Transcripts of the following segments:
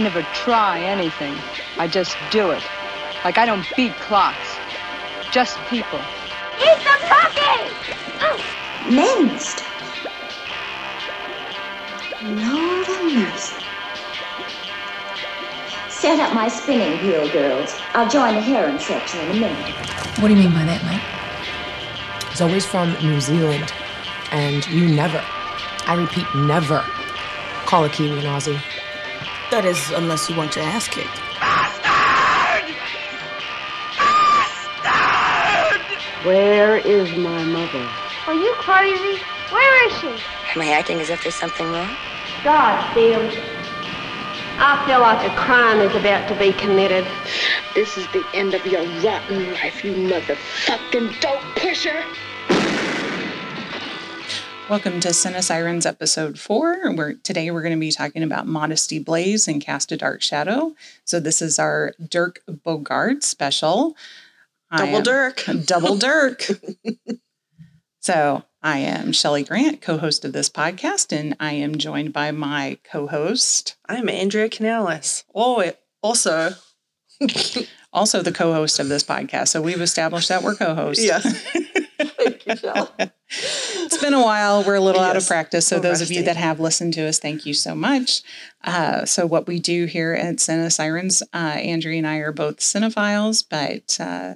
I never try anything. I just do it. Like I don't beat clocks. Just people. Eat the cookie! Minced. Lord of mercy. Set up my spinning wheel, girls. I'll join the heron section in a minute. What do you mean by that, Mike? Zoe's from New Zealand, and you never, I repeat, never call a Kiwi an Aussie. That is, unless you want your ass kicked. Where is my mother? Are you crazy? Where is she? Am I acting as if there's something wrong? God, Phil. I feel like a crime is about to be committed. This is the end of your rotten life, you motherfucking dope pusher. Welcome to Cine Sirens episode four. Where today we're going to be talking about Modesty Blaise and Cast a Dark Shadow. So this is our Dirk Bogarde special. Double Dirk. Double Dirk. so I am Shelley Grant, co-host of this podcast, and I am joined by my co-host, I'm Andrea Canales. Oh, also, also the co-host of this podcast. So we've established that we're co-hosts. yes. Thank you, Shell. it's been a while. We're a little out of practice. So we're those of you that have listened to us, thank you so much. Uh, so what we do here at Cine Sirens, uh, Andrea and I are both cinephiles, but uh,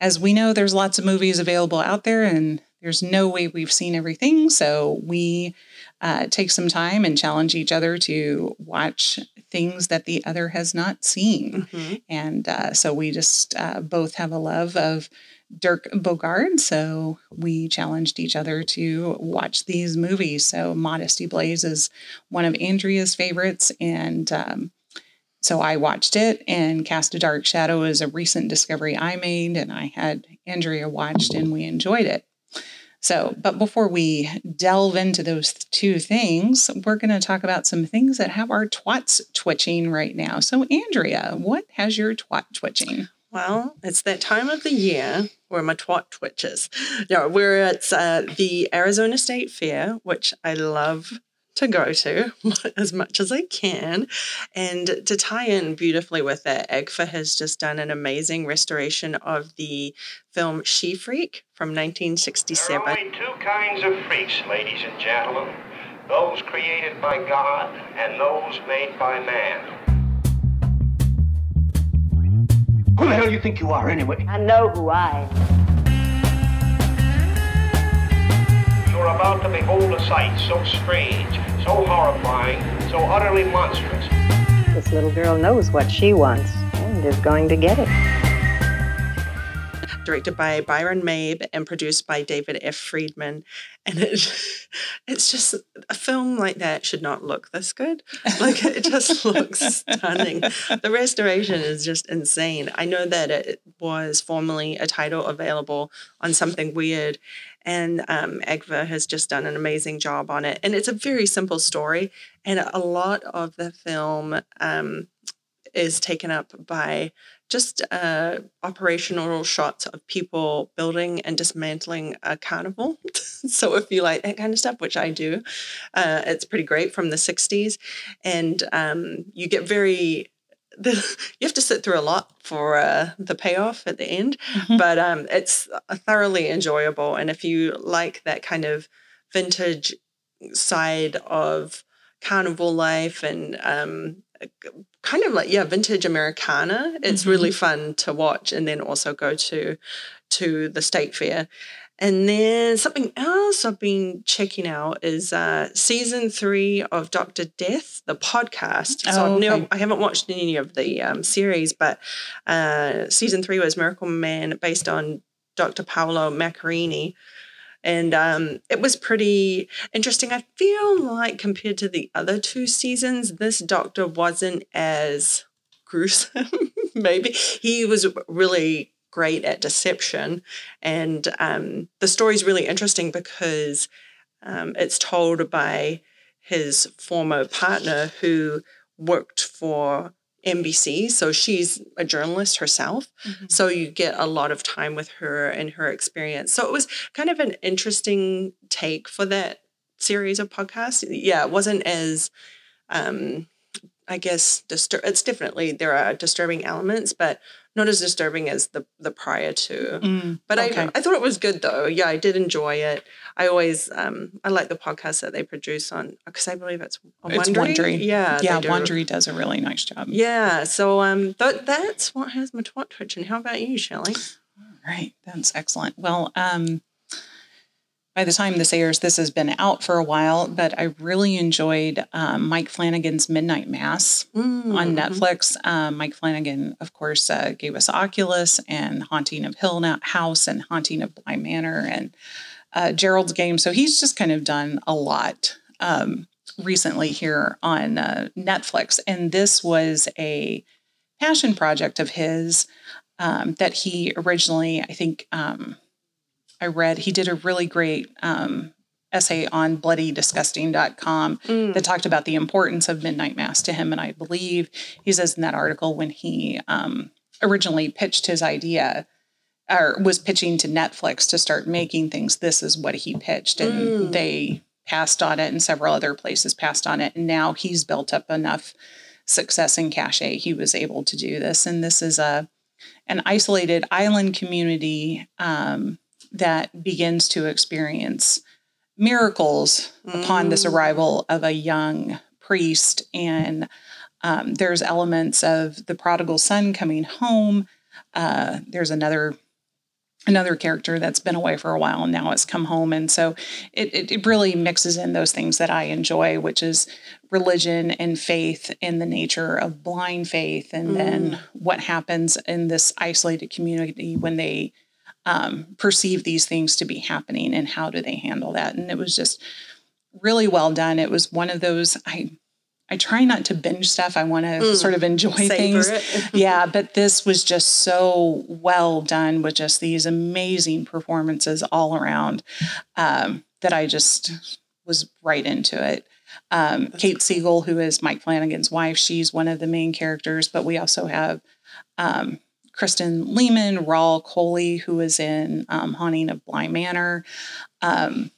as we know, there's lots of movies available out there, and there's no way we've seen everything. So we uh, take some time and challenge each other to watch things that the other has not seen. Mhm. And uh, so we just uh, both have a love of Dirk Bogarde. So we challenged each other to watch these movies. So Modesty Blaise is one of Andrea's favorites. And um, so I watched it, and Cast a Dark Shadow is a recent discovery I made, and I had Andrea watched, and we enjoyed it. So, but before we delve into those two things, we're going to talk about some things that have our twats twitching right now. So, Andrea, what has your twat twitching? Well, it's that time of the year where my twat twitches. No, we're at uh, the Arizona State Fair, which I love to go to as much as I can. And to tie in beautifully with that, AGFA has just done an amazing restoration of the film She Freak from 1967. There 1967. are only two kinds of freaks, ladies and gentlemen. Those created by God and those made by man. Who the hell do you think you are, anyway? I know who I am. You're about to behold a sight so strange, so horrifying, so utterly monstrous. This little girl knows what she wants and is going to get it. Directed by Byron Mabe and produced by David F. Friedman. And it, it's just a film like that should not look this good. Like it just looks stunning. The restoration is just insane. I know that it was formerly a title available on Something Weird. And um, AGFA has just done an amazing job on it. And it's a very simple story. And a lot of the film um, is taken up by just uh, operational shots of people building and dismantling a carnival. so if you like that kind of stuff, which I do, uh, it's pretty great from the 60s. And um, you get very, the, you have to sit through a lot for uh, the payoff at the end, but um, it's thoroughly enjoyable. And if you like that kind of vintage side of carnival life and um, kind of like yeah vintage americana it's really fun to watch and then also go to to the state fair and then something else I've been checking out is uh, season three of Doctor Death, the podcast. So Oh, I've never, okay. I haven't watched any of the um, series, but uh, season three was Miracle Man, based on Dr. Paolo Macchiarini. And um, it was pretty interesting. I feel like compared to the other two seasons, this doctor wasn't as gruesome. Maybe he was really great at deception, and um, the story's really interesting because um, it's told by his former partner who worked for NBC. So she's a journalist herself. So you get a lot of time with her and her experience. So it was kind of an interesting take for that series of podcasts. Yeah, it wasn't as um, I guess distur- it's definitely there are disturbing elements, but not as disturbing as the the prior two. Mm, But okay. I I thought it was good though. Yeah, I did enjoy it. I always um I like the podcast that they produce on because I believe it's on it's Wondery. Wondery. Yeah, yeah. do. Wondery does a really nice job. Yeah, so um th- that's what has my twat twitching. How about you, Shelley? Right. That's excellent. Well, um, by the time this airs, this has been out for a while, but I really enjoyed um, Mike Flanagan's Midnight Mass Mm-hmm. on Netflix. Um, Mike Flanagan, of course, uh, gave us Oculus and Haunting of Hill House and Haunting of Bly Manor and uh, Gerald's Game. So he's just kind of done a lot um, recently here on uh, Netflix. And this was a passion project of his um, that he originally, I think, um, I read, he did a really great um, essay on bloodydisgusting.com Mm. that talked about the importance of midnight mass to him. And I believe he says in that article when he um, originally pitched his idea or was pitching to Netflix to start making things, this is what he pitched. And Mm. they passed on it, and several other places passed on it. And now he's built up enough success in cachet. He was able to do this. And this is a an isolated island community um, that begins to experience miracles upon this Mm. arrival of a young priest. And um, there's elements of the prodigal son coming home. Uh, there's another another character that's been away for a while and now has come home and so it, it, it really mixes in those things that i enjoy which is religion and faith and the nature of blind faith and then what happens in this isolated community when they um, perceive these things to be happening and how do they handle that. And it was just really well done. It was one of those i i try not to binge stuff. I want to Mm. sort of enjoy things. yeah but this was just so well done with just these amazing performances all around um, that i just was right into it. Um, kate siegel who is mike flanagan's wife she's one of the main characters but we also have um, kristen lehman rahul kohli who is in um, haunting of Bly manor um,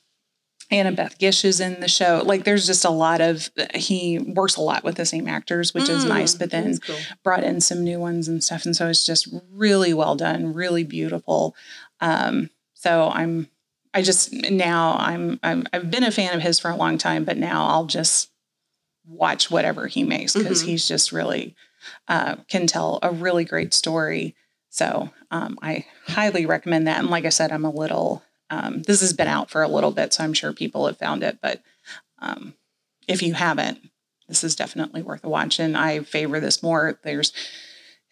Annabeth Gish is in the show. Like, there's just a lot of he works a lot with the same actors, which is Mm, nice. But then cool. brought in some new ones and stuff, and so it's just really well done, really beautiful. Um, so I'm, I just now I'm, I'm I've been a fan of his for a long time, but now I'll just watch whatever he makes because Mhm. he's just really uh, can tell a really great story. So um, I highly recommend that. And like I said, I'm a little. Um, this has been out for a little bit, so I'm sure people have found it. But um, if you haven't, this is definitely worth a watch. And I favor this more. There's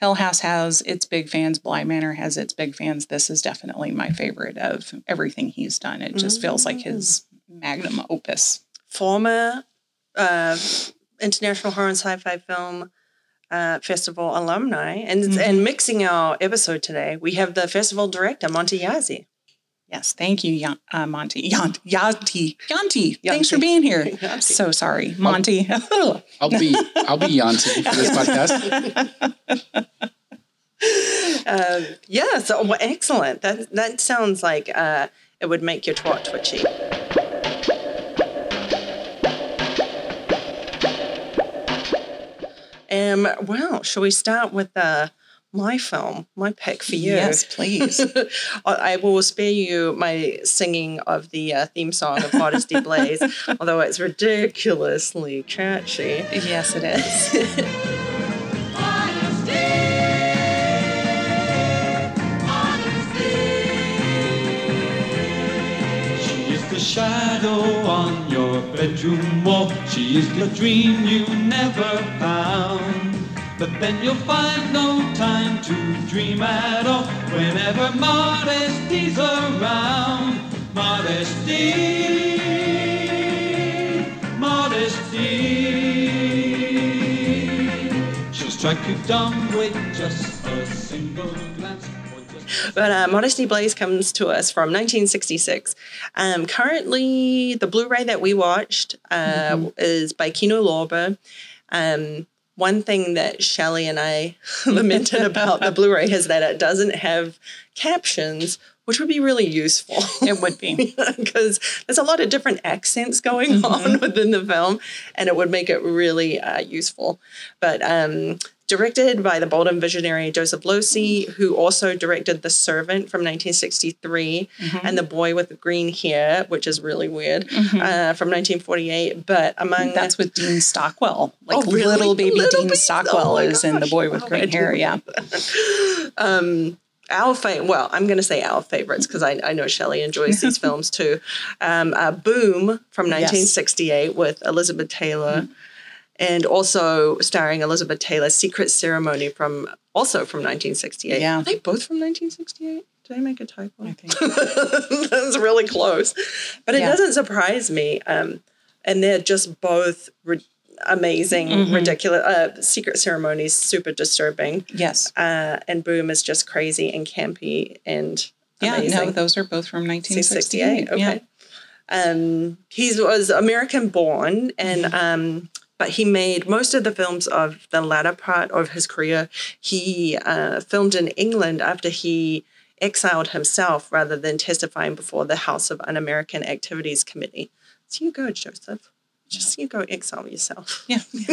Hill House has its big fans. Bly Manor has its big fans. This is definitely my favorite of everything he's done. It just feels like his magnum opus. Former uh, International Horror and Sci-Fi Film uh, Festival alumni, and Mhm. and mixing our episode today, we have the festival director Monty yazi Yes, thank you, Yan- uh, Monty. Yant, Yanti, Yanti. Thanks for being here. Yanti. So sorry, Monty. I'll be I'll be Yanti for this podcast. Uh, yeah, so well, excellent. That that sounds like uh, it would make your twat twitchy. Um, well, shall we start with uh, my film, my pick for you? Yes, please. I will spare you my singing of the uh, theme song of Modesty Blaise, although it's ridiculously catchy. yes, it is. The shadow on your bedroom wall. She is the dream you never found. But then you'll find no time to dream at all whenever modesty's around. Modesty, modesty. She'll strike you dumb with just a single. But uh, Modesty Blaise comes to us from 1966. Um, currently, the Blu-ray that we watched uh, is by Kino Lorber. Um, one thing that Shelley and I lamented about the Blu-ray is that it doesn't have captions, which would be really useful. It would be. because there's a lot of different accents going Mm-hmm. on within the film, and it would make it really uh, useful. But um, directed by the bold and visionary Joseph Losey, who also directed The Servant from 1963 Mhm. and The Boy with the Green Hair, which is really weird, Mhm. uh, from 1948. But among That's with Dean Stockwell. Like Oh, really? little baby Little Dean baby- Stockwell oh is in The. Boy with Oh, Green Hair. Yeah. um, our fa- well, I'm going to say our favorites because I, I know Shelley enjoys these films too. Um, uh, Boom from Yes. 1968 with Elizabeth Taylor, and also starring Elizabeth Taylor, Secret Ceremony from also from 1968. Yeah. Are they both from 1968? Did I make a typo? I think. That's really close, but it Yeah. doesn't surprise me. Um, and they're just both. Re- amazing Mhm. ridiculous uh secret ceremonies super disturbing Yes. uh, and Boom is just crazy and campy and Yeah. amazing. No, those are both from 1968. 1968. Okay. Yeah. Um, he was American born, and Mm-hmm. um, but he made most of the films of the latter part of his career. He uh, filmed in England after he exiled himself rather than testifying before the House of Un-American Activities Committee. So you go, Joseph. Just you go exile yourself. Yeah. you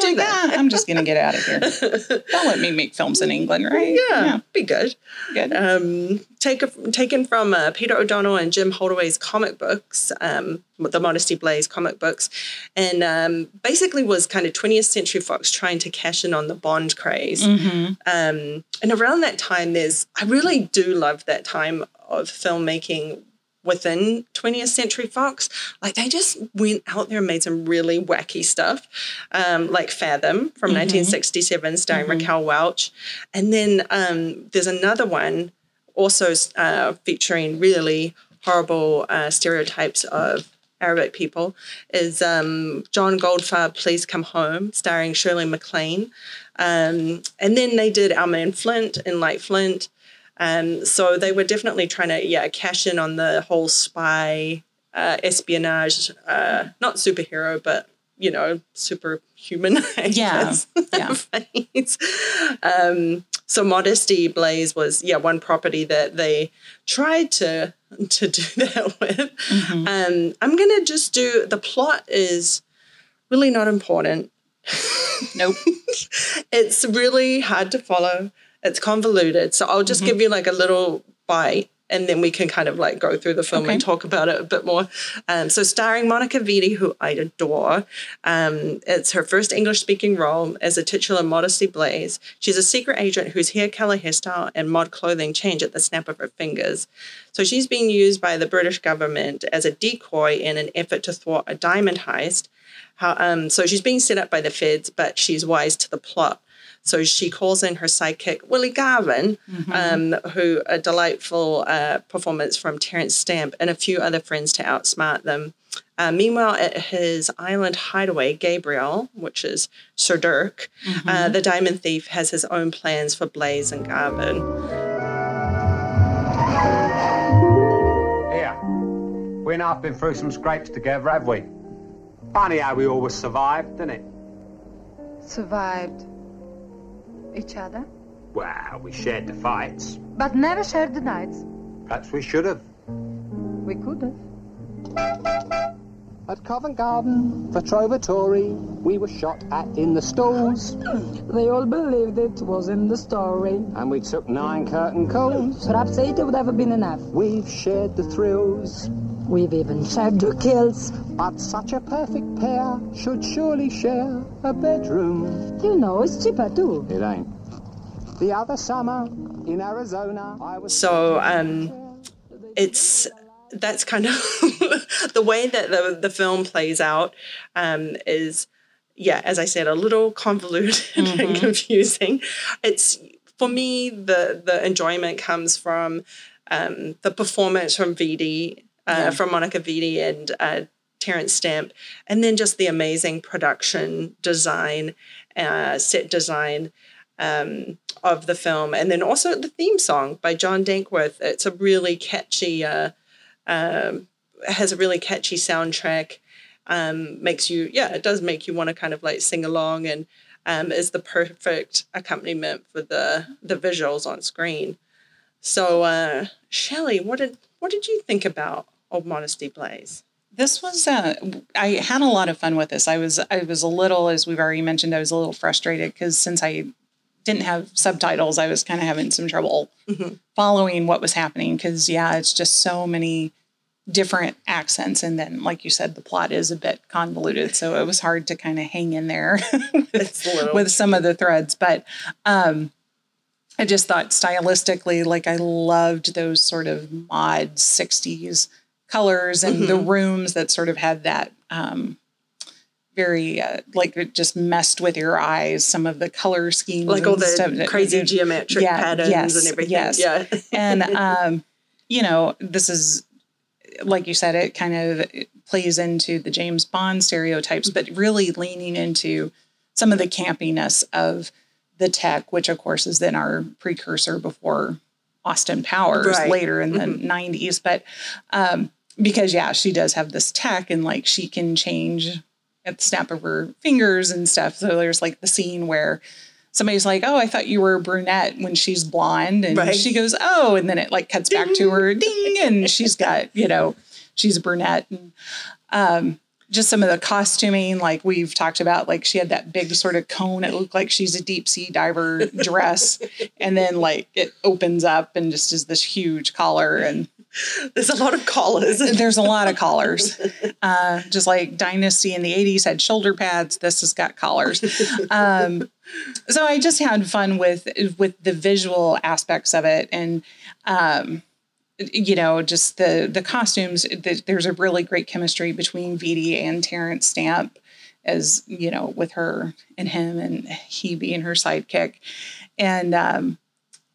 do that. "Ah, I'm just going to get out of here. Don't let me make films in England, right? Yeah, be good. Good. Um, take, taken from uh, Peter O'Donnell and Jim Holdaway's comic books, um, the Modesty Blaise comic books, and um, basically was kind of 20th Century Fox trying to cash in on the Bond craze. Mhm. Um, and around that time, there's I really do love that time of filmmaking within 20th Century Fox. Like they just went out there and made some really wacky stuff, um, like Fathom from Mhm. 1967, starring Mhm. Raquel Welch. And then um, there's another one also uh, featuring really horrible uh, stereotypes of Arabic people is um, John Goldfarb, Please Come Home, starring Shirley MacLaine. Um, and then they did Our Man Flint and Like Flint. Um, so they were definitely trying to, yeah, cash in on the whole spy, uh, espionage, uh, not superhero, but, you know, superhuman. I Yeah, guess, yeah. um, so Modesty Blaise was, yeah, one property that they tried to to do that with. Mhm. Um, I'm gonna just do the plot is really not important. Nope. it's really hard to follow. It's convoluted. So I'll just Mhm. give you like a little bite and then we can kind of like go through the film and talk about it a bit more. Um, so starring Monica Vitti, who I adore. Um, it's her first English speaking role as a titular Modesty Blaise. She's a secret agent whose hair color, hairstyle, and mod clothing change at the snap of her fingers. So she's being used by the British government as a decoy in an effort to thwart a diamond heist. How, um, so she's being set up by the feds, but she's wise to the plot. So she calls in her sidekick, Willie Garvin, um, who a delightful uh, performance from Terence Stamp and a few other friends to outsmart them. Uh, meanwhile, at his island hideaway, Gabriel, which is Sir Dirk, uh, the diamond thief has his own plans for Blaise and Garvin. Here, we and I've been through some scrapes together, have we? Funny how we always survived, isn't it? Survived each other, Well, we shared the fights. but never shared the nights. Perhaps we should have. We could have. At Covent Garden, for Trovatore, we were shot at in the stalls. They all believed it was in the story. And we took nine curtain calls. Perhaps eight would have been enough. We've shared the thrills. We've even shared the kills. But such a perfect pair should surely share a bedroom. You know, it's cheaper too. It ain't. The other summer in Arizona, I was. So um, it's that's kind of the way that the, the film plays out um, is yeah as i said a little convoluted and Mhm. confusing it's for me the the enjoyment comes from um, the performance from Vitti, uh, Yeah. from Monica Vitti and uh, Terence Stamp, and then just the amazing production design, uh, set design um, of the film, and then also the theme song by John Dankworth. It's a really catchy, uh, um, has a really catchy soundtrack. Um, makes you, yeah, it does make you want to kind of like sing along, and um, is the perfect accompaniment for the the visuals on screen. So, uh, Shelley, what did what did you think about Old Modesty Blaise? This was uh, I had a lot of fun with this. I was I was a little, as we've already mentioned, I was a little frustrated because since I didn't have subtitles, I was kind of having some trouble Mhm. following what was happening. Because yeah, it's just so many different accents, and then like you said, the plot is a bit convoluted, so it was hard to kind of hang in there little with some of the threads. But um, I just thought stylistically, like I loved those sort of mod 60s colors and the Mhm. rooms that sort of had that um, very, uh, like it just messed with your eyes, some of the color schemes. like all the crazy that- geometric Yeah, patterns yes, and everything. yes. Yeah. and um, you know, this is like you said, it kind of plays into the James Bond stereotypes, but really leaning into some of the campiness of the tech, which of course is then our precursor before Austin Powers Right. later in the Mhm. 90s. But um, because yeah, she does have this tech and like she can change at the snap of her fingers and stuff. So there's like the scene where somebody's like, "Oh, I thought you were a brunette" when she's blonde, and Right. she goes, "Oh," and then it like cuts back to her, ding, and she's got you know, she's a brunette, and um, just some of the costuming, like we've talked about, like she had that big sort of cone. It looked like she's a deep sea diver dress, and then like it opens up and just is this huge collar and. There's a lot of collars. There's a lot of collars. Uh, just like Dynasty in the 80s had shoulder pads, this has got collars. Um, so I just had fun with with the visual aspects of it and um, you know just the the costumes the, there's a really great chemistry between Vitti and Terence Stamp as you know with her and him and he being her sidekick and um,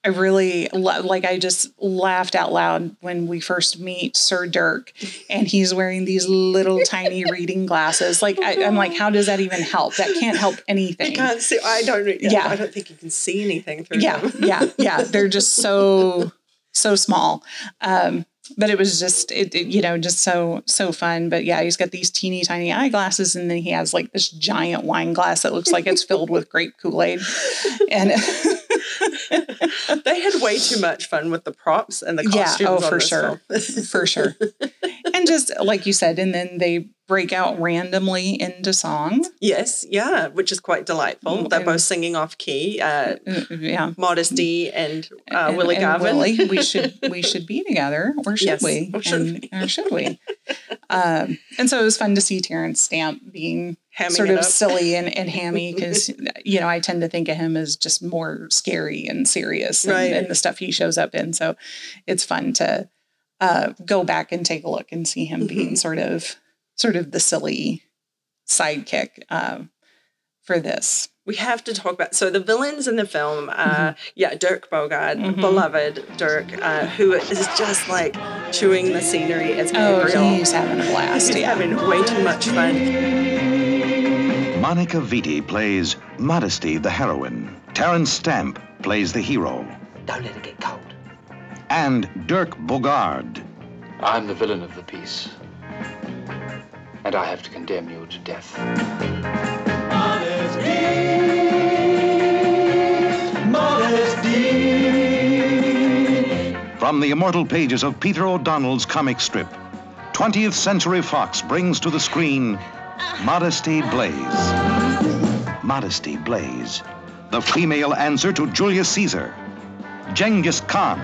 I really like. I just laughed out loud when we first meet Sir Dirk, and he's wearing these little tiny reading glasses. Like I, I'm like, how does that even help? That can't help anything. You can't see. I don't. Yeah, Yeah. I don't think you can see anything through yeah, them. yeah, yeah. They're just so so small. Um, but it was just it, it, you know just so so fun. But yeah, he's got these teeny tiny eyeglasses, and then he has like this giant wine glass that looks like it's filled with grape Kool Aid, and. they had way too much fun with the props and the costumes. Yeah, oh, for sure. for sure. and just like you said, and then they break out randomly into songs. yes, yeah, which is quite delightful. Mm, They're both singing off key. Uh, yeah, Modesty and uh, And- Willie and Garvin. Willie, we should we should be together, or should Yes, we? or should and, Or should we? um, and so it was fun to see Terence Stamp being Hamming sort of up. silly and, and hammy because you know I tend to think of him as just more scary and serious and, Right. and the stuff he shows up in. So it's fun to uh, go back and take a look and see him being Mhm. sort of sort of the silly sidekick um, for this. We have to talk about so the villains in the film uh Mm-hmm. yeah dirk bogarde Mhm. beloved dirk uh who is just like chewing the scenery as Oh, he's having a blast. he's yeah. having way too much fun Monica Vitti plays Modesty, the heroine. Terence Stamp plays the hero. Don't let it get cold. And Dirk Bogarde. I'm the villain of the piece. And I have to condemn you to death. From the immortal pages of Peter O'Donnell's comic strip, 20th Century Fox brings to the screen Modesty Blaise. Modesty Blaise, the female answer to Julius Caesar, Genghis Khan,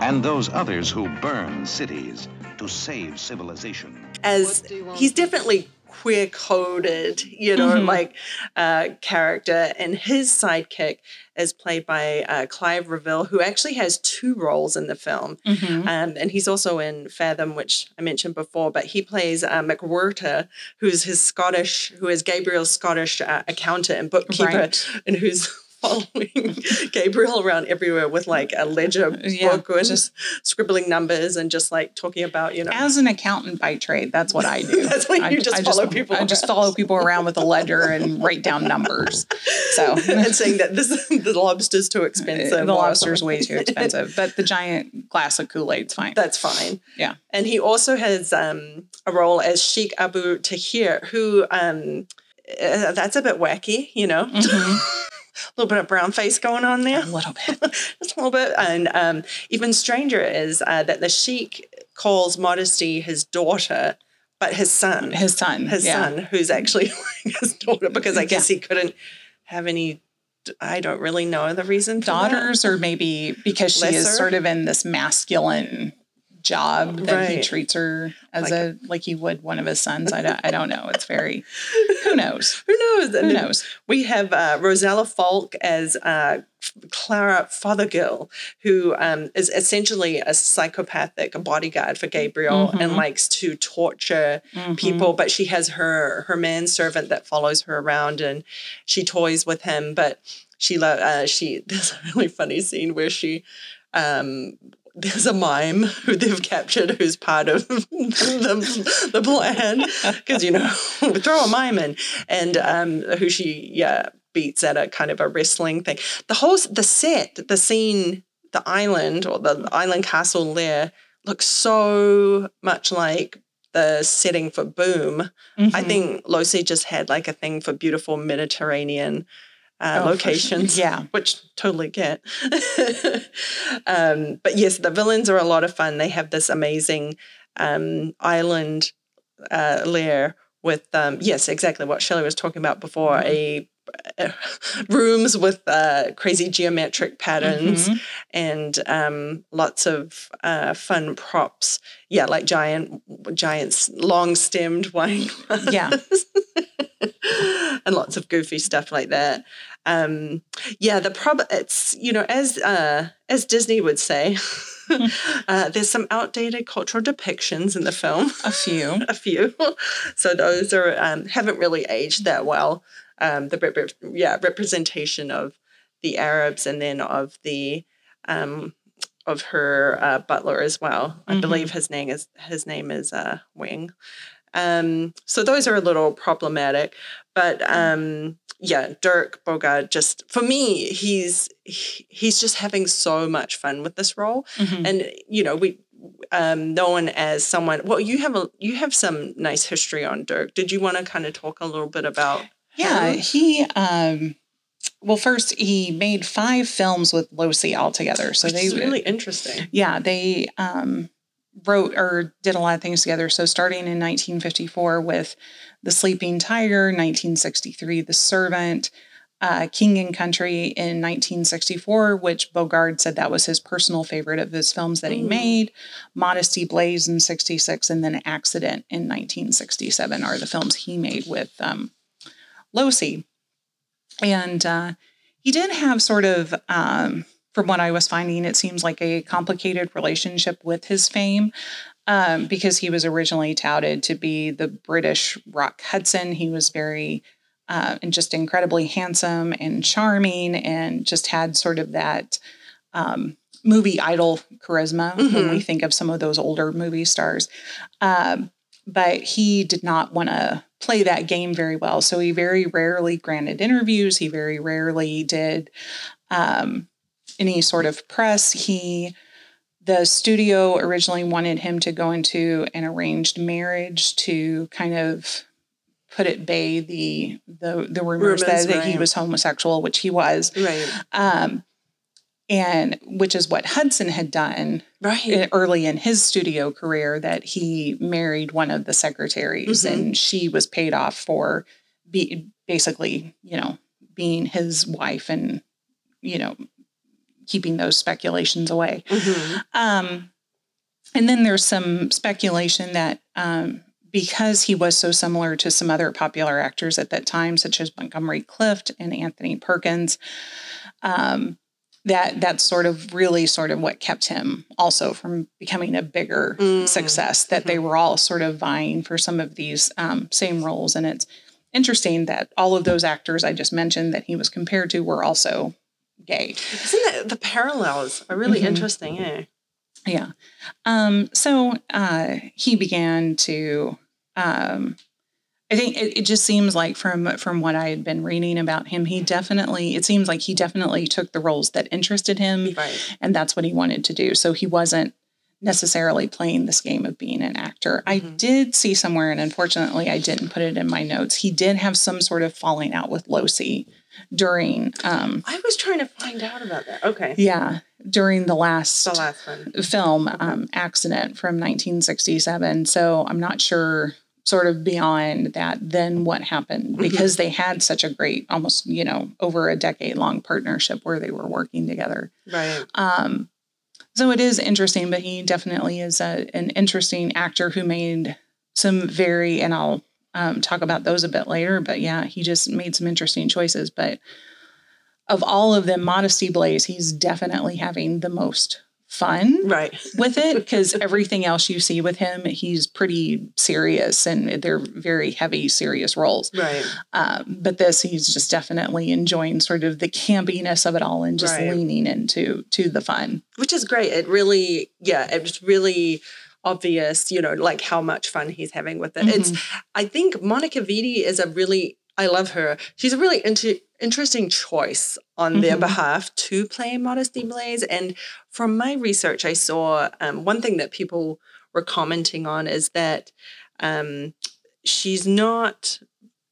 and those others who burn cities to save civilization. as he's definitely queer coded you know Mhm. like uh character and his sidekick is played by uh, clive revill who actually has two roles in the film Mhm. Um, and he's also in Fathom, which I mentioned before, but he plays uh, McWhirter, who's his Scottish, who is Gabriel's Scottish uh, accountant and bookkeeper, Right. and who's following Gabriel around everywhere with like a ledger Yeah, book and just- scribbling numbers and just like talking about, you know. As an accountant by trade, that's what I do. That's what I, you just I follow people I just around. follow people around with a ledger and write down numbers. So and saying that this the lobster's too expensive. the lobster's way too expensive, but the giant glass of Kool Aid's fine. That's fine. Yeah. And he also has um, a role as Sheikh Abu Tahir, who um, uh, that's a bit wacky, you know. Mhm. little bit of brown face going on there. A little bit. Just a little bit. And um, even stranger is uh, that the sheik calls Modesty his daughter, but his son. His son. His yeah. son, who's actually his daughter, because I guess he couldn't have any. I don't really know the reason. For that. daughters, or maybe because she is sort of in this masculine job that he treats her as Like- a like he would one of his sons. I don't, I don't know. It's very who knows. Who knows? Who knows? We have uh, Rossella Falk as uh, Clara Fothergill, who um, is essentially a psychopathic bodyguard for Gabriel and Mhm. likes to torture Mhm. people. But she has her her manservant that follows her around and she toys with him. But she lo- uh, she there's a really funny scene where she. Um, there's a mime who they've captured who's part of the, the plan because you know throw a mime in. And um who she yeah beats at a kind of a wrestling thing. The whole the set the scene the island or the island castle there looks so much like the setting for boom. I Mhm. think losey just had like a thing for beautiful mediterranean uh, Oh, for sure. locations Yeah. which totally get um, but yes the villains are a lot of fun they have this amazing um, island uh, lair with um, yes exactly what Shelley was talking about before a uh, rooms with uh, crazy geometric patterns Mhm. and um, lots of uh, fun props yeah like giant giants long stemmed wine Yeah. and lots of goofy stuff like that. Um, yeah, the problem it's you know as uh, as Disney would say, uh, there's some outdated cultural depictions in the film. A few, a few. So those are um, haven't really aged that well. Um, the rep- yeah representation of the Arabs and then of the um, of her uh, butler as well. I Mhm. believe his name is his name is uh, Wing. Um, so those are a little problematic, but um, yeah, Dirk Bogarde just for me, he's he- he's just having so much fun with this role, Mhm. and you know we um, known as someone. Well, you have a you have some nice history on Dirk. Did you want to kind of talk a little bit about? Yeah, him? he um well first he made five films with Losey altogether. So Which they really interesting. Yeah, they um wrote or did a lot of things together. So starting in 1954 with The Sleeping Tiger, 1963 The Servant, uh, King and Country in 1964, which Bogarde said that was his personal favorite of his films that he Mm. made. Modesty Blaise in 66 and then Accident in 1967 are the films he made with um, Losey. And uh, he did have sort of, um, from what I was finding, it seems like a complicated relationship with his fame um, because he was originally touted to be the British Rock Hudson. He was very uh, and just incredibly handsome and charming and just had sort of that um, movie idol charisma when Mhm. we think of some of those older movie stars. Um, but he did not want to play that game very well. So he very rarely granted interviews. He very rarely did um, any sort of press. He, the studio originally wanted him to go into an arranged marriage to kind of put at bay the the, the rumors, Rumors, that, that he was homosexual, which he was. Right. Um, and which is what Hudson had done Right. early in his studio career that he married one of the secretaries Mhm. and she was paid off for be, basically, you know, being his wife and, you know, keeping those speculations away. Mhm. Um, and then there's some speculation that um, because he was so similar to some other popular actors at that time, such as Montgomery Clift and Anthony Perkins, um, that that's sort of really sort of what kept him also from becoming a bigger Mm. success. That they were all sort of vying for some of these um, same roles, and it's interesting that all of those actors I just mentioned that he was compared to were also gay. Isn't that the parallels are really Mhm. interesting? Eh? Yeah. Um, so uh, he began to. Um, I think it, it just seems like from from what I had been reading about him, he definitely. It seems like he definitely took the roles that interested him, Right. and that's what he wanted to do. So he wasn't necessarily playing this game of being an actor. I Mm-hmm. did see somewhere, and unfortunately, I didn't put it in my notes. He did have some sort of falling out with Losey during, um, I was trying to find out about that. Okay. yeah, during the last, The last one. film um, accident from 1967. So I'm not sure, sort of beyond that, then what happened Mm-hmm. because they had such a great, almost you know, over a decade long partnership where they were working together. Right. Um, so it is interesting, but he definitely is a, an interesting actor who made some very, and I'll um, talk about those a bit later. But yeah, he just made some interesting choices. But of all of them, Modesty Blaise, he's definitely having the most fun Right. with it because everything else you see with him, he's pretty serious and they're very heavy, serious roles. Right. Um, but this, he's just definitely enjoying sort of the campiness of it all and just Right. leaning into to the fun. Which is great. It really, yeah, it was really obvious, you know, like how much fun he's having with it. It's, I think Monica Vitti is a really, I love her. She's a really inter- interesting choice on their Mhm. behalf to play Modesty Blaise. And from my research, I saw um, one thing that people were commenting on is that um, she's not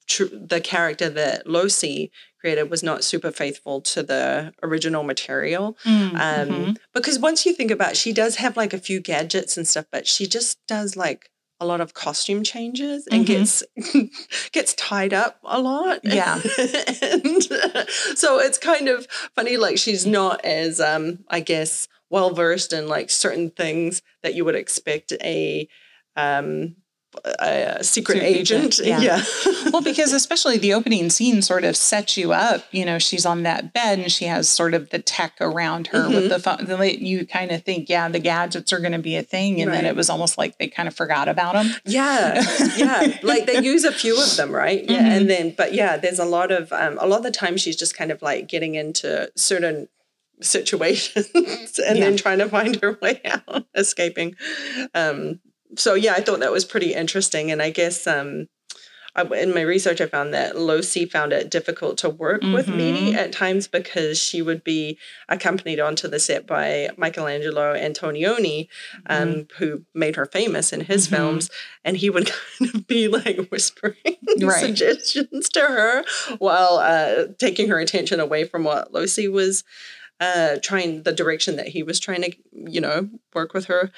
tr- the character that Losey created was not super faithful to the original material. Um, Mhm. Because once you think about it, she does have like a few gadgets and stuff, but she just does like a lot of costume changes and Mhm. gets gets tied up a lot. Yeah. and so it's kind of funny, like she's not as um, I guess, well versed in like certain things that you would expect a um a secret Secret agent. agent, yeah. yeah. well, because especially the opening scene sort of sets you up. You know, she's on that bed and she has sort of the tech around her with Mhm. the phone. You kind of think, yeah, the gadgets are going to be a thing. And then it was almost like they kind of forgot about them. Yeah, yeah. Like they use a few of them, right? Yeah, Mhm. and then, but yeah, there's a lot of um, a lot of the time she's just kind of like getting into certain situations and then trying to find her way out, escaping. Um, so yeah, I thought that was pretty interesting, and I guess um, I, in my research, I found that Losey found it difficult to work with Meany Mhm. at times because she would be accompanied onto the set by Michelangelo Antonioni, um, who made her famous in his Mhm. films, and he would kind of be like whispering Right. suggestions to her while uh, taking her attention away from what Losey was uh trying the direction that he was trying to you know work with her.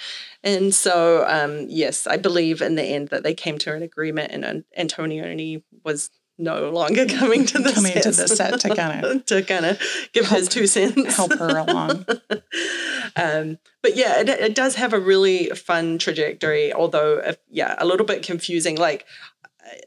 And so um yes i believe in the end that they came to an agreement and An- antonioni was no longer coming to the Coming to set the set to kinda to kind of give his two cents. help her along. um but yeah it, it does have a really fun trajectory although uh, yeah a little bit confusing. Like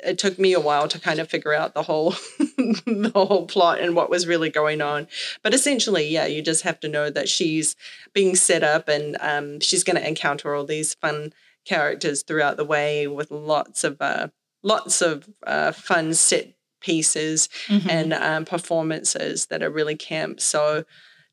it took me a while to kind of figure out the whole the whole plot and what was really going on but essentially yeah you just have to know that she's being set up and um, she's going to encounter all these fun characters throughout the way with lots of uh, lots of uh, fun set pieces Mhm. and um, performances that are really camp so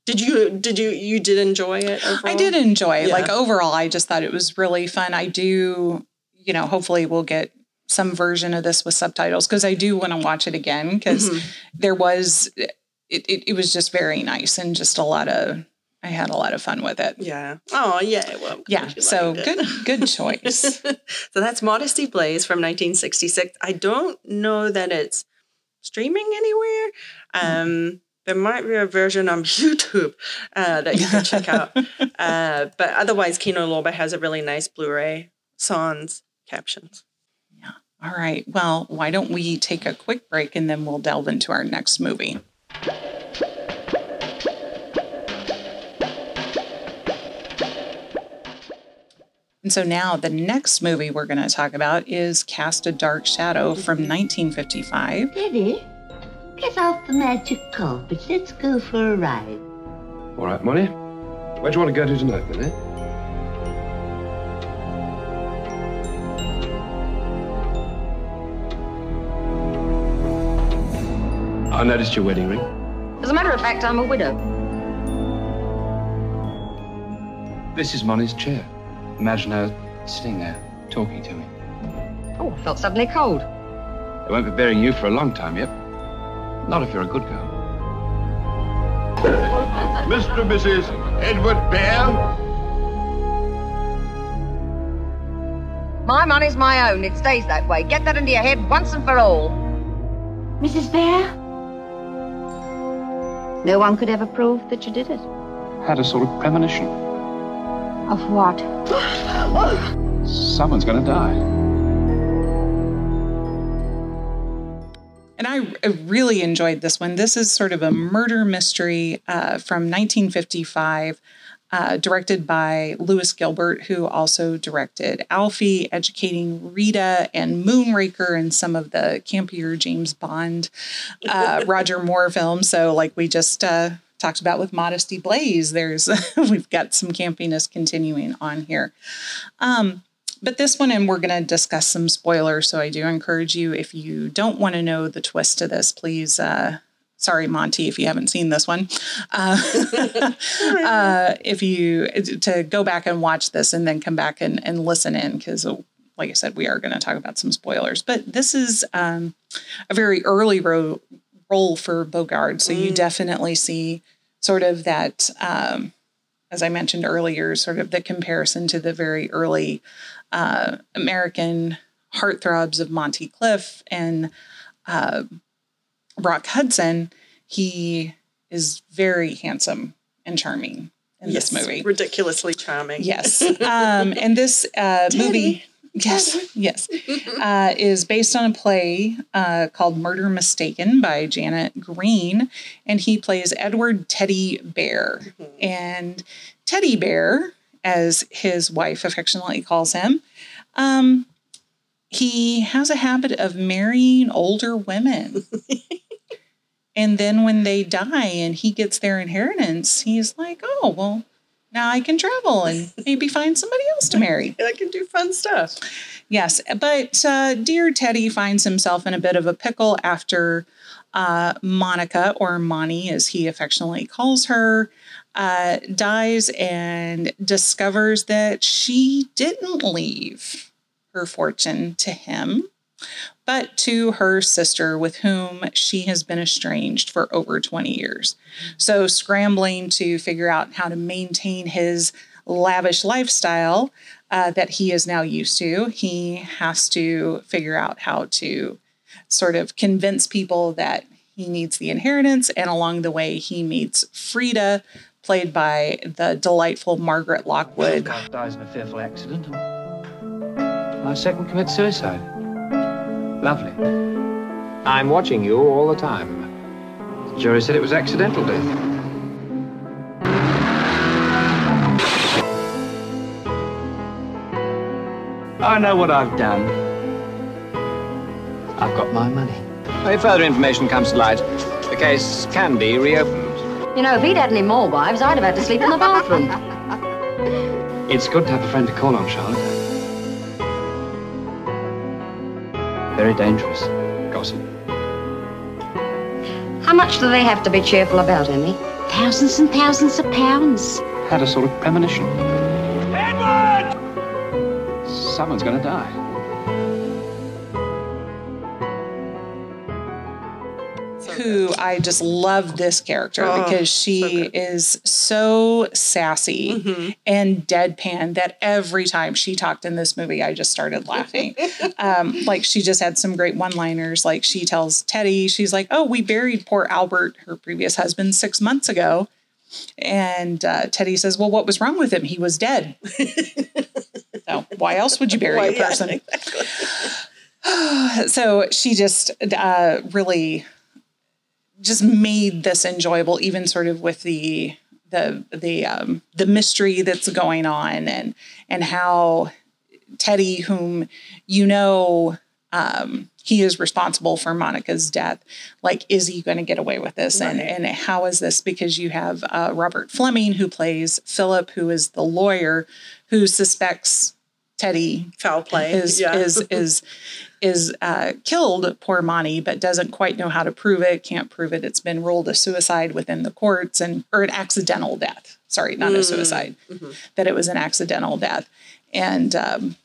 did you did you you did enjoy it I did enjoy Yeah. Like overall, I just thought it was really fun. I do, you know, hopefully we'll get some version of this with subtitles because I do want to watch it again because Mhm. there was, it, it, it was just very nice and just a lot of, I had a lot of fun with it. yeah oh yeah well Yeah. So good, good choice. so that's Modesty Blaise from 1966. I don't know that it's streaming anywhere. Um, there might be a version on YouTube uh, that you can check out. Uh, but otherwise, Kino Lorber has a really nice Blu-ray sans captions. All right. Well, why don't we take a quick break and then we'll delve into our next movie. And so now the next movie we're going to talk about is Cast a Dark Shadow from 1955. Eddie, get off the magic carpet. Let's go for a ride. All right, Molly. Where do you want to go to tonight, Millie? I noticed your wedding ring. As a matter of fact, I'm a widow. This is Molly's chair. Imagine her sitting there, talking to me. Oh, I felt suddenly cold. They won't be burying you for a long time yet. Not if you're a good girl. Mr. and Mrs. Edward Bare. My money's my own. It stays that way. Get that into your head once and for all. Mrs. Bare? No one could ever prove that you did it. Had a sort of premonition. Of what? Someone's going to die. And I, I really enjoyed this one. This is sort of a murder mystery uh, from 1955, uh, directed by Lewis Gilbert, who also directed Alfie, Educating Rita, and Moonraker, and some of the campier James Bond, uh, Roger Moore films. So, like we just uh, talked about with Modesty Blaise, there's we've got some campiness continuing on here. Um, but this one, and we're going to discuss some spoilers. So I do encourage you, if you don't want to know the twist to this, please. Sorry, Monty, if you haven't seen this one, uh, uh, if you to go back and watch this and then come back and, and listen in because. Like I said, we are going to talk about some spoilers, but this is um, a very early ro- role for Bogarde. So you definitely see sort of that, um, as I mentioned earlier, sort of the comparison to the very early uh, American heartthrobs of Monty Clift and uh, Rock Hudson, he is very handsome and charming in yes, this movie. Ridiculously charming. Yes. Um, and this uh, movie, yes, yes, uh, is based on a play uh, called Murder Mistaken by Janet Green. And he plays Edward Teddy Bare. And Teddy Bare, as his wife affectionately calls him, um, he has a habit of marrying older women. and then when they die and he gets their inheritance, he's like, oh, well, now I can travel and maybe find somebody else to marry. and I can do fun stuff. Yes, but uh, dear Teddy finds himself in a bit of a pickle after uh, Monica, or Monty as he affectionately calls her, uh, dies and discovers that she didn't leave her fortune to him, but to her sister with whom she has been estranged for over 20 years. So, scrambling to figure out how to maintain his lavish lifestyle uh, that he is now used to, he has to figure out how to sort of convince people that he needs the inheritance. And along the way, he meets Frida, played by the delightful Margaret Lockwood. Dies in a fearful accident. My second commits suicide. Lovely. I'm watching you all the time. The jury said it was accidental death. I know what I've done. I've got my money. If further information comes to light, the case can be reopened. You know, if he'd had any more wives, I'd have had to sleep in the bathroom. It's good to have a friend to call on, Charlotte. Very dangerous. Gossip. How much do they have to be cheerful about, Emmy? Thousands and thousands of pounds. Had a sort of premonition. Edward! Someone's going to die. who I just love this character Oh, because she is so sassy and deadpan that every time she talked in this movie, I just started laughing. um, like she just had some great one liners. Like she tells Teddy, she's like, Oh, we buried poor Albert, her previous husband, six months ago. And uh, Teddy says, Well, what was wrong with him? He was dead. so why else would you bury Why, a yeah, person? so she just uh, really just made this enjoyable, even sort of with the the the um, the mystery that's going on and and how Teddy, whom you know um, he is responsible for Monica's death, like is he going to get away with this? And Right. and how is this? Because you have uh, Robert Flemyng who plays Philip, who is the lawyer who suspects Teddy Foul play. is yeah. is is is uh, killed poor Monty, but doesn't quite know how to prove it. Can't prove it. It's been ruled a suicide within the courts and or an accidental death. Sorry, not a Mm, suicide. mhm. That it was an accidental death. And um,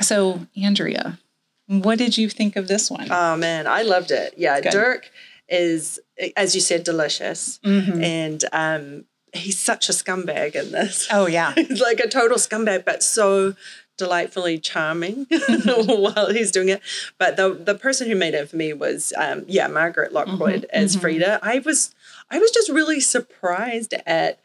so, Andrea, what did you think of this one? Oh man, I loved it. Yeah, Good. Dirk is, as you said, delicious, Mhm. and um, he's such a scumbag in this. Oh yeah, he's like a total scumbag, but so delightfully charming while he's doing it. But the the person who made it for me was um, yeah Margaret Lockwood Mhm, as mhm. Frida. I was I was just really surprised at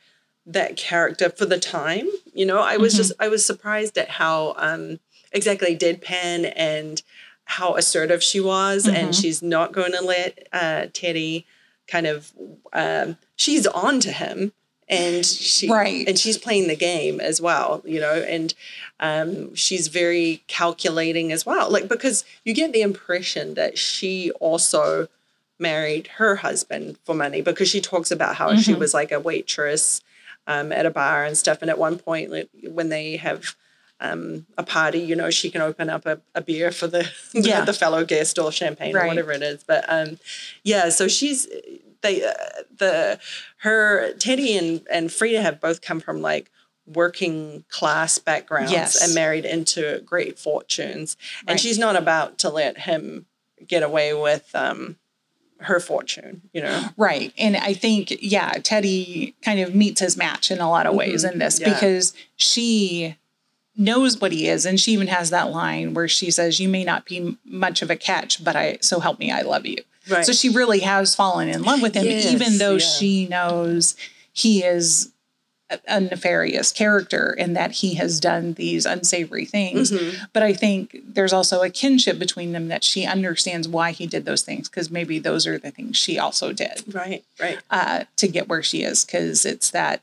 that character for the time. You know, I was Mhm. just I was surprised at how um, exactly deadpan and how assertive she was, and Mhm. she's not going to let uh, Teddy kind of um, she's on to him and she Right. and she's playing the game as well you know and um, she's very calculating as well like because you get the impression that she also married her husband for money because she talks about how she Mhm. was like a waitress um, at a bar and stuff and at one point like, when they have um, a party, you know, she can open up a, a beer for the Yeah. the fellow guest or champagne or whatever it is. But um, yeah, so she's they uh, the her Teddy and and Frida have both come from like working class backgrounds Yes. and married into great fortunes, and Right. she's not about to let him get away with um, her fortune. You know, Right. And I think, yeah, Teddy kind of meets his match in a lot of ways Mhm. in this Yeah. because she knows what he is. And she even has that line where she says, You may not be much of a catch, but I, so help me, I love you. Right. So she really has fallen in love with him, Yes, even though yeah. she knows he is a, a nefarious character and that he has done these unsavory things. Mhm. But I think there's also a kinship between them that she understands why he did those things because maybe those are the things she also did right, right. uh, to get where she is because it's that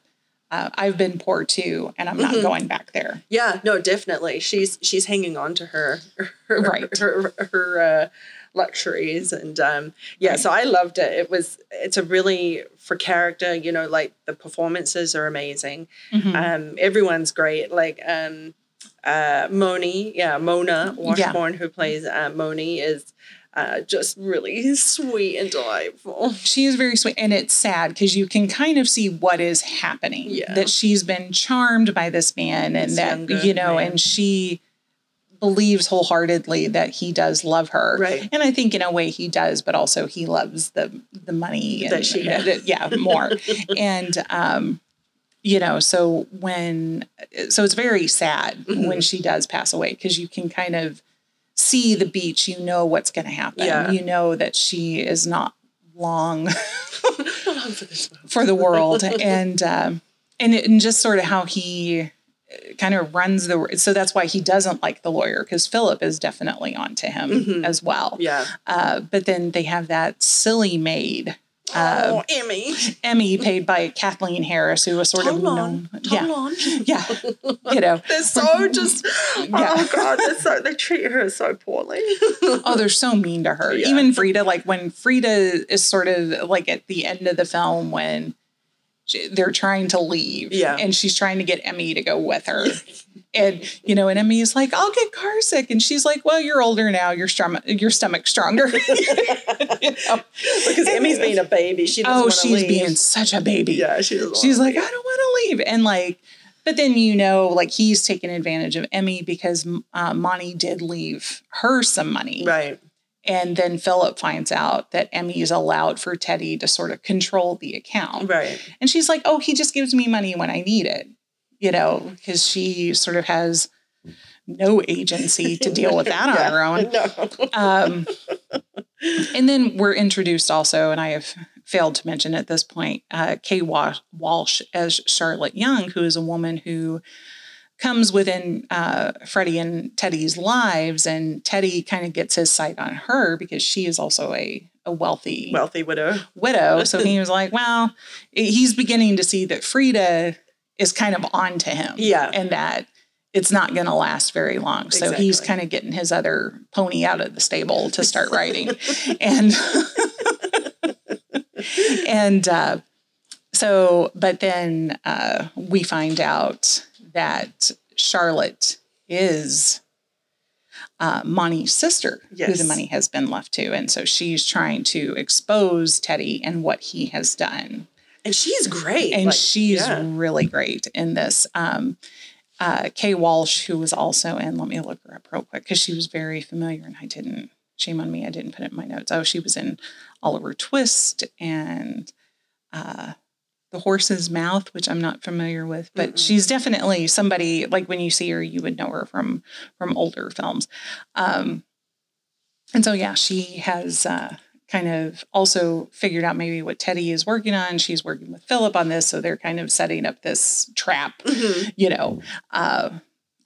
uh, I've been poor too and I'm not Mhm. going back there. Yeah, no, definitely. She's she's hanging on to her her Right. her, her uh, luxuries and um yeah, so I loved it. It was it's a really for character, you know, like the performances are amazing. Mhm. Um everyone's great. Like um uh Moni, yeah, Mona Washbourne who plays uh, Moni is uh, just really sweet and delightful. She is very sweet and it's sad because you can kind of see what is happening. Yeah. That she's been charmed by this man and This that, you know, man. and she believes wholeheartedly that he does love her. Right. And I think in a way he does, but also he loves the the money and That she has. yeah, more. and um you know, so when so it's very sad Mm-hmm. when she does pass away because you can kind of see the beach, you know what's going to happen. Yeah. You know that she is not long Long for for the world and um and, it, and just sort of how he kind of runs the so that's why he doesn't like the lawyer because philip is definitely on to him Mhm. as well Yeah. uh, but then they have that silly maid uh, oh, Emmy. emmy paid by kathleen harris who was sort of Hold known on. yeah on. yeah you know They're so just Yeah. oh god, they're so they treat her so poorly. oh they're so mean to her Yeah. even frida like when frida is sort of like at the end of the film when they're trying to leave Yeah. and she's trying to get emmy to go with her and you know and emmy is like i'll get car sick and she's like well you're older now your stomach your stomach's stronger You know? because Emmy's being a baby. She doesn't oh she's leave. being such a baby Yeah, she she's like i don't want to leave and like but then you know like he's taking advantage of emmy because uh, monty did leave her some money Right. And then Philip finds out that Emmy is allowed for Teddy to sort of control the account. Right. And she's like, oh, he just gives me money when I need it, you know, because she sort of has no agency to deal with that on her own. No. Um, and then we're introduced also, and I have failed to mention at this point, uh, Kay Walsh as Charlotte Young, who is a woman who comes within uh, Freddie and Teddy's lives, and Teddy kind of gets his sight on her because she is also a, a wealthy Wealthy widow. widow. So he was like, well, he's beginning to see that Frida is kind of on to him. Yeah. And that it's not going to last very long. So he's kind of getting his other pony out of the stable to start riding. and, and, uh, so, but then uh, we find out that Charlotte is uh, Monty's sister, who the money has been left to. And so she's trying to expose Teddy and what he has done. And she's great. And like, she's yeah. really great in this. Um, uh, Kay Walsh, who was also in, let me look her up real quick because she was very familiar and I didn't, shame on me, I didn't put it in my notes. Oh, she was in Oliver Twist and uh, the horse's mouth, which I'm not familiar with, but Mm-mm. she's definitely somebody like when you see her, you would know her from from older films. Um, and so yeah, she has uh, kind of also figured out maybe what Teddy is working on. She's working with Philip on this, so they're kind of setting up this trap, mm-hmm. you know, uh,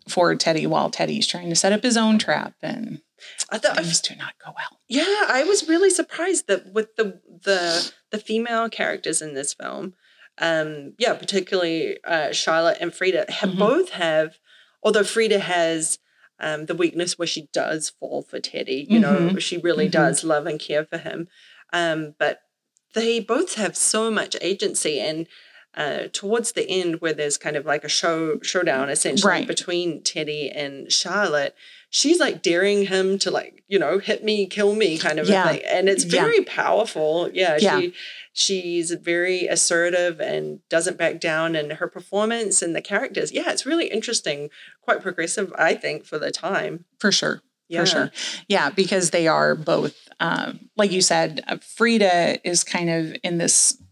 for Teddy while Teddy's trying to set up his own trap and. I thought things do not go well. Yeah, I was really surprised that with the the the female characters in this film, um, yeah, particularly uh, Charlotte and Frida, have mm-hmm. both have, although Frida has um, the weakness where she does fall for Teddy, you mm-hmm. know, she really mm-hmm. does love and care for him. Um, but they both have so much agency and uh, towards the end where there's kind of like a show showdown essentially right. between Teddy and Charlotte, she's like daring him to like, you know, hit me, kill me kind of yeah. thing. And it's very yeah. powerful. Yeah, yeah. She she's very assertive and doesn't back down and her performance and the characters. Yeah, it's really interesting, quite progressive, I think, for the time. For sure. Yeah. For sure. Yeah, because they are both um, like you said, uh, Frida is kind of in this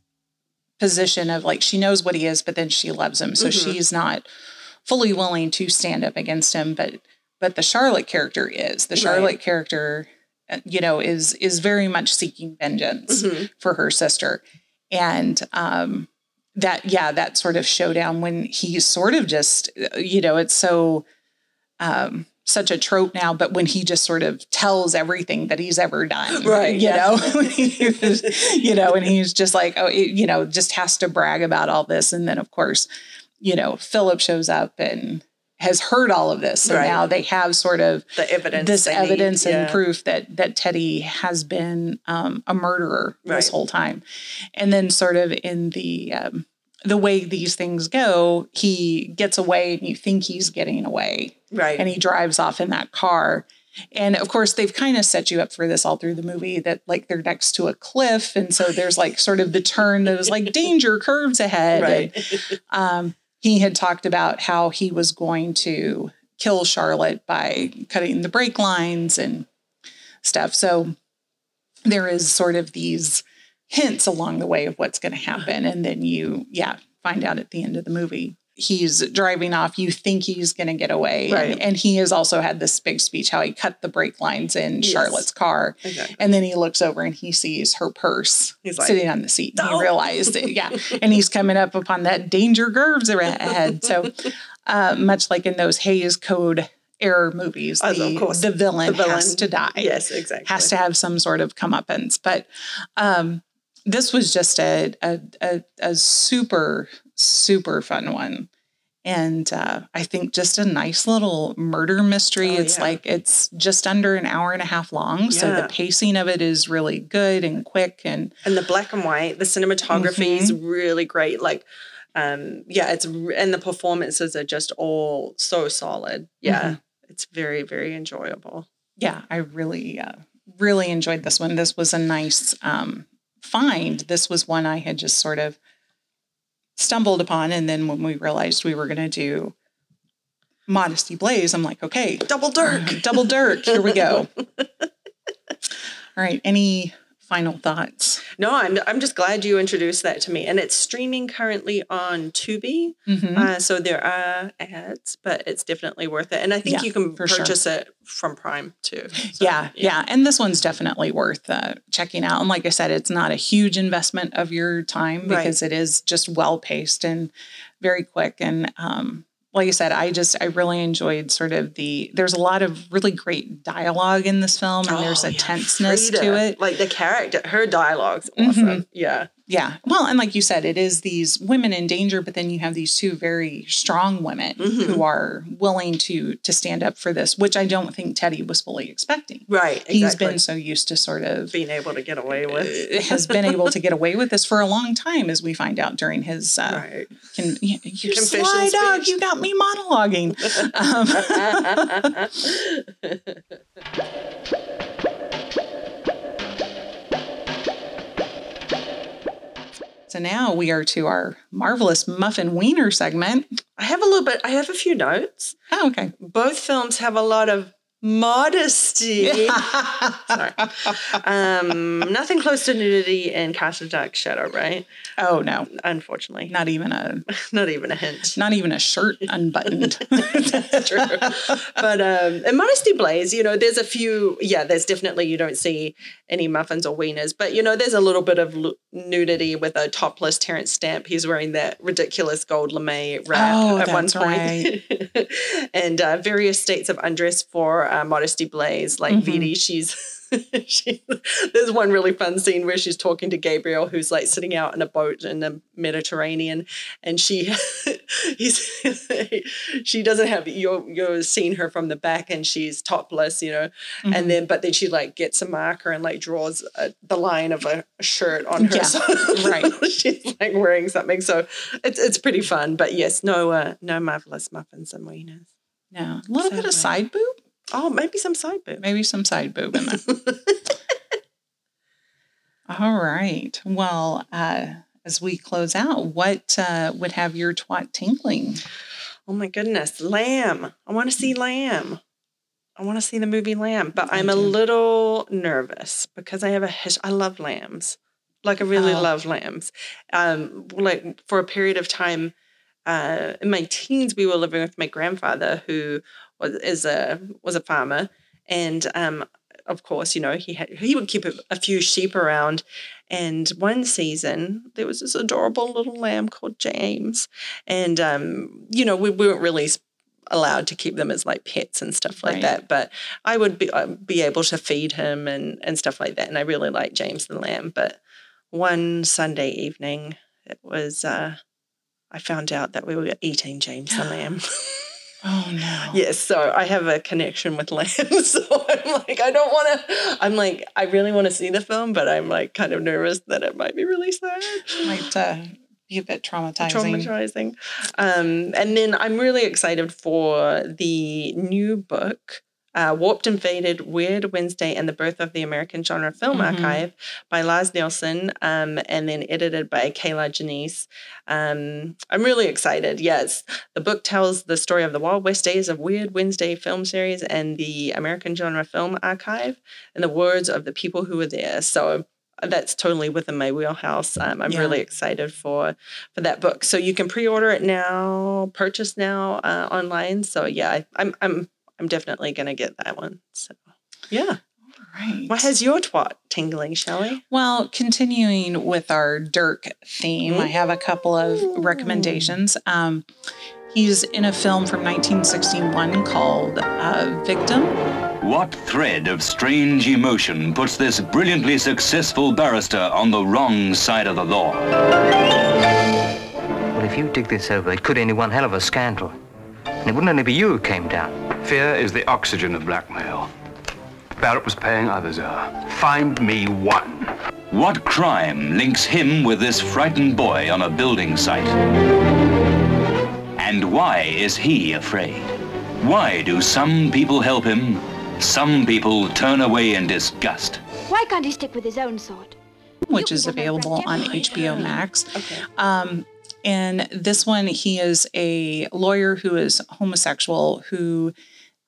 position of like she knows what he is, but then she loves him. So mm-hmm. she's not fully willing to stand up against him. But but the Charlotte character is. The Charlotte right. character, uh, you know, is is very much seeking vengeance mm-hmm. for her sister. And um that yeah, that sort of showdown when he's sort of just uh, you know, it's so um such a trope now, but when he just sort of tells everything that he's ever done, right? You know, you know, and he's just like, oh, you know, just has to brag about all this, and then of course, you know, Philip shows up and has heard all of this, So right. now they have sort of the evidence, this evidence need, yeah. and proof that that Teddy has been um, a murderer right. this whole time, and then sort of in the um, the way these things go, he gets away and you think he's getting away. Right. And he drives off in that car. And of course, they've kind of set you up for this all through the movie that like they're next to a cliff. And so there's like sort of the turn that was like danger curves ahead. Right. And, um, he had talked about how he was going to kill Charlotte by cutting the brake lines and stuff. So there is sort of these hints along the way of what's going to happen. And then you, yeah, find out at the end of the movie. He's driving off. You think he's going to get away. Right. And, and, he has also had this big speech how he cut the brake lines in yes. Charlotte's car. Exactly. And then he looks over and he sees her purse he's sitting on the seat. And he realized it. Yeah. and he's coming up upon that danger curves ahead. So, uh, much like in those Hays Code error movies, the, the, villain the, villain has to die. Yes, exactly. Has to have some sort of comeuppance. But um, this was just a, a, a, a super, super fun one. And uh, I think just a nice little murder mystery. Oh, it's yeah. like it's just under an hour and a half long. Yeah. So the pacing of it is really good and quick. And and the black and white, the cinematography mm-hmm. is really great. Like, um, yeah, it's and the performances are just all so solid. Yeah, mm-hmm. it's very, very enjoyable. Yeah, I really, uh, really enjoyed this one. This was a nice um, find. This was one I had just sort of stumbled upon. And then when we realized we were going to do Modesty Blaise, I'm like, okay, double Dirk, double Dirk. Here we go. All right. Any final thoughts? No, I'm I'm just glad you introduced that to me, and it's streaming currently on Tubi. Mm-hmm. Uh, so there are ads, but it's definitely worth it, and I think yeah, you can purchase sure. it from Prime too. So, yeah, yeah, yeah, and this one's definitely worth uh, checking out. And like I said, it's not a huge investment of your time because right. it is just well paced and very quick, and um, like I said, I just I really enjoyed sort of the there's a lot of really great dialogue in this film and oh, there's a yeah, tenseness Frida. to it. Like the character, her dialogue's awesome. Mm-hmm. Yeah. Yeah. Well, and like you said, it is these women in danger, but then you have these two very strong women mm-hmm. who are willing to to stand up for this, which I don't think Teddy was fully expecting. Right. Exactly. He's been so used to sort of being able to get away with has been able to get away with this for a long time, as we find out during his uh, right. Can, you, you sly speech. dog, you got me monologuing. um, now we are to our marvelous muffin wiener segment. I have a little bit, I have a few notes. Oh, okay. Both films have a lot of Modesty. Sorry. Um, nothing close to nudity in Cast a Dark Shadow, right? Oh no, unfortunately, not even a not even a hint. Not even a shirt unbuttoned. That's true. But um, in Modesty Blaise, you know, there's a few. Yeah, there's definitely you don't see any muffins or wieners, but you know, there's a little bit of l- nudity with a topless Terence Stamp. He's wearing that ridiculous gold lame wrap Oh, at one point, and uh, various states of undress for uh, Modesty Blaise. Like Mhm. Vitti, she's. she, there's one really fun scene where she's talking to Gabriel, who's like sitting out in a boat in the Mediterranean, and she, he's, she doesn't have you're you're seeing her from the back, and she's topless, you know, Mhm. and then but then she like gets a marker and like draws a, the line of a, shirt on her, Yeah, so right. she's like wearing something, so it's it's pretty fun. But yes, no uh, no marvelous muffins and wieners. No, a little bit of side boob. Oh, maybe some side boob. Maybe some side boob in there. All right. Well, uh, as we close out, what uh, would have your twat tinkling? Oh my goodness, Lamb. I want to see Lamb. I want to see the movie Lamb, but I'm a little nervous because I have a his- I love lambs. Like I really Oh. love lambs. Um, like for a period of time, uh, in my teens, we were living with my grandfather, who was is a was a farmer, and um, of course, you know he had he would keep a, a few sheep around. And one season, there was this adorable little lamb called James, and um, you know we, we weren't really allowed to keep them as like pets and stuff like Right. that. But I would be uh, be able to feed him and and stuff like that. And I really like James the lamb. But one Sunday evening, it was uh, I found out that we were eating James the lamb. Oh no. Yes, so I have a connection with lamb. So I'm like, I don't want to. I'm like, I really want to see the film, but I'm like kind of nervous that it might be really sad. Might uh, be a bit traumatizing. Traumatizing. Um, and then I'm really excited for the new book. Uh, Warped and Faded, Weird Wednesday, and the Birth of the American Genre Film Mhm. Archive by Lars Nilsen, um, and then edited by Kier-La Janisse. Um, I'm really excited. Yes, the book tells the story of the Wild West days of Weird Wednesday film series and the American Genre Film Archive, and the words of the people who were there. So uh, that's totally within my wheelhouse. Um, I'm Yeah. really excited for for that book. So you can pre-order it now, purchase now uh, online. So yeah, I, I'm I'm I'm definitely gonna get that one. So yeah. Right. What has your twat tingling, Shelley? Well, continuing with our Dirk theme, I have a couple of recommendations. Um, he's in a film from 1961 called uh, Victim. What thread of strange emotion puts this brilliantly successful barrister on the wrong side of the law? Well, if you dig this over, it could end in one hell of a scandal. And it wouldn't only be you who came down. Fear is the oxygen of blackmail. Barrett was paying, others are. Find me one. What crime links him with this frightened boy on a building site? And why is he afraid? Why do some people help him, some people turn away in disgust? Why can't he stick with his own sort? which is available on HBO Max. Um, and this one, he is a lawyer who is homosexual who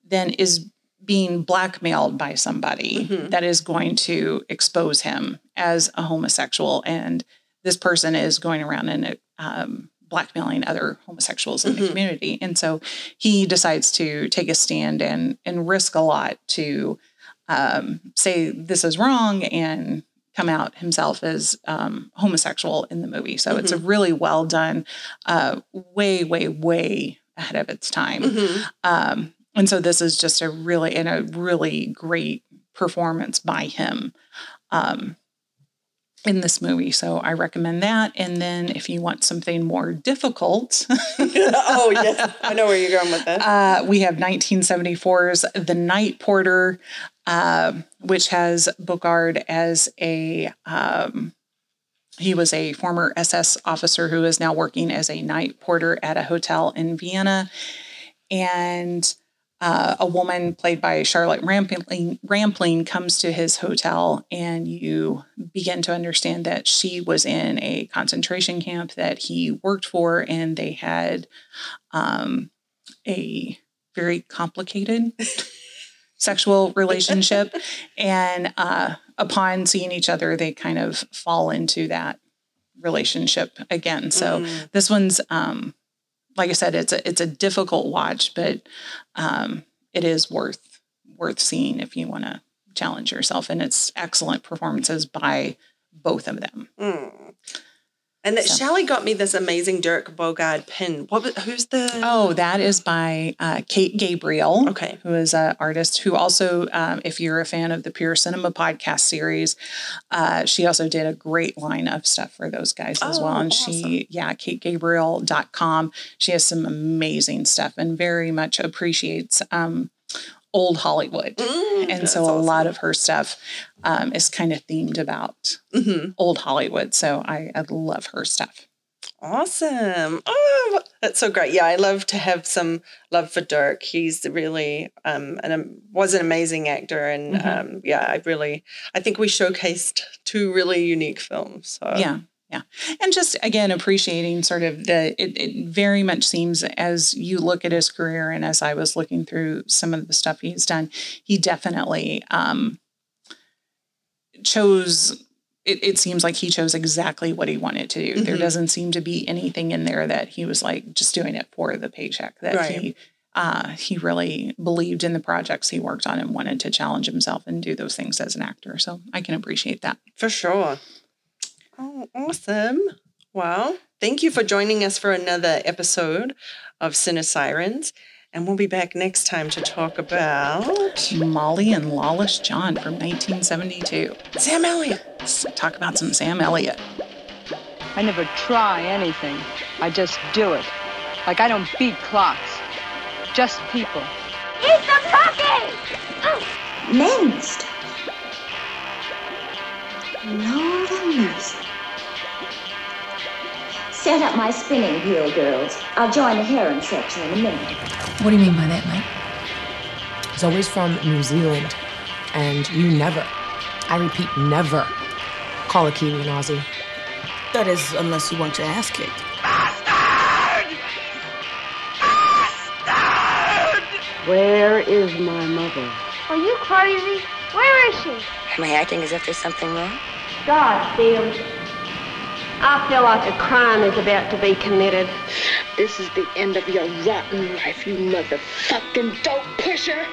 then is being blackmailed by somebody that is going to expose him as a homosexual. And this person is going around and um, blackmailing other homosexuals in the Mhm. community. And so he decides to take a stand and and risk a lot to um, say this is wrong and come out himself as um, homosexual in the movie. So it's a Mhm. really well done, uh, way, way, way ahead of its time. Mhm. Um, and so this is just a really and a really great performance by him um, in this movie. So I recommend that. And then if you want something more difficult, oh yeah, I know where you're going with that. uh, we have 1974's The Night Porter, uh, which has Bogarde as a. Um, he was a former SS officer who is now working as a night porter at a hotel in Vienna. And uh, a woman played by Charlotte Rampling, Rampling comes to his hotel, and you begin to understand that she was in a concentration camp that he worked for, and they had um, a very complicated sexual relationship. and uh, upon seeing each other, they kind of fall into that relationship again. So Mm. this one's, um, like I said, it's a it's a difficult watch, but um, it is worth worth seeing if you want to challenge yourself. And it's excellent performances by both of them. Mm. And that Shelly got me this amazing Dirk Bogarde pin. What? was- Who's the? Oh, that is by uh, Kate Gabriel. Okay. Who is an artist who also, um, if you're a fan of the Pure Cinema podcast series, uh, she also did a great line of stuff for those guys as well. Oh, And she, yeah, kategabriel.com. She has some amazing stuff and very much appreciates um, old Hollywood. Mm, and so a lot of her stuff um, is kind of themed about Mm-hmm. old Hollywood. So I, I love her stuff. Awesome. Oh, that's so great. Yeah, I love to have some love for Dirk. He's really um and um, was an amazing actor and Mhm. um yeah, I really I think we showcased two really unique films. So Yeah. Yeah. And just again, appreciating sort of the, it, it very much seems as you look at his career and as I was looking through some of the stuff he's done, he definitely um, chose, it, it seems like he chose exactly what he wanted to do. There Mhm. doesn't seem to be anything in there that he was like just doing it for the paycheck, that Right. he, uh, he really believed in the projects he worked on and wanted to challenge himself and do those things as an actor. So I can appreciate that. For sure. Oh, awesome. Well, thank you for joining us for another episode of Cine Sirens. And we'll be back next time to talk about Molly and Lawless John from 1972. Sam Elliott. Let's talk about some Sam Elliott. I never try anything. I just do it. Like I don't beat clocks. Just people. Eat the cookie! Minced. Lord of mercy. Set up my spinning wheel, girls. I'll join the heron section in a minute. What do you mean by that, Mike? He's always from New Zealand, and you never, I repeat, never call a Kiwi an Aussie. That is, unless you want your ass kicked. Where is my mother? Are you crazy? Where is she? Am I acting as if there's something wrong? God, Fields. I feel like a crime is about to be committed. This is the end of your rotten life, you motherfucking dope pusher.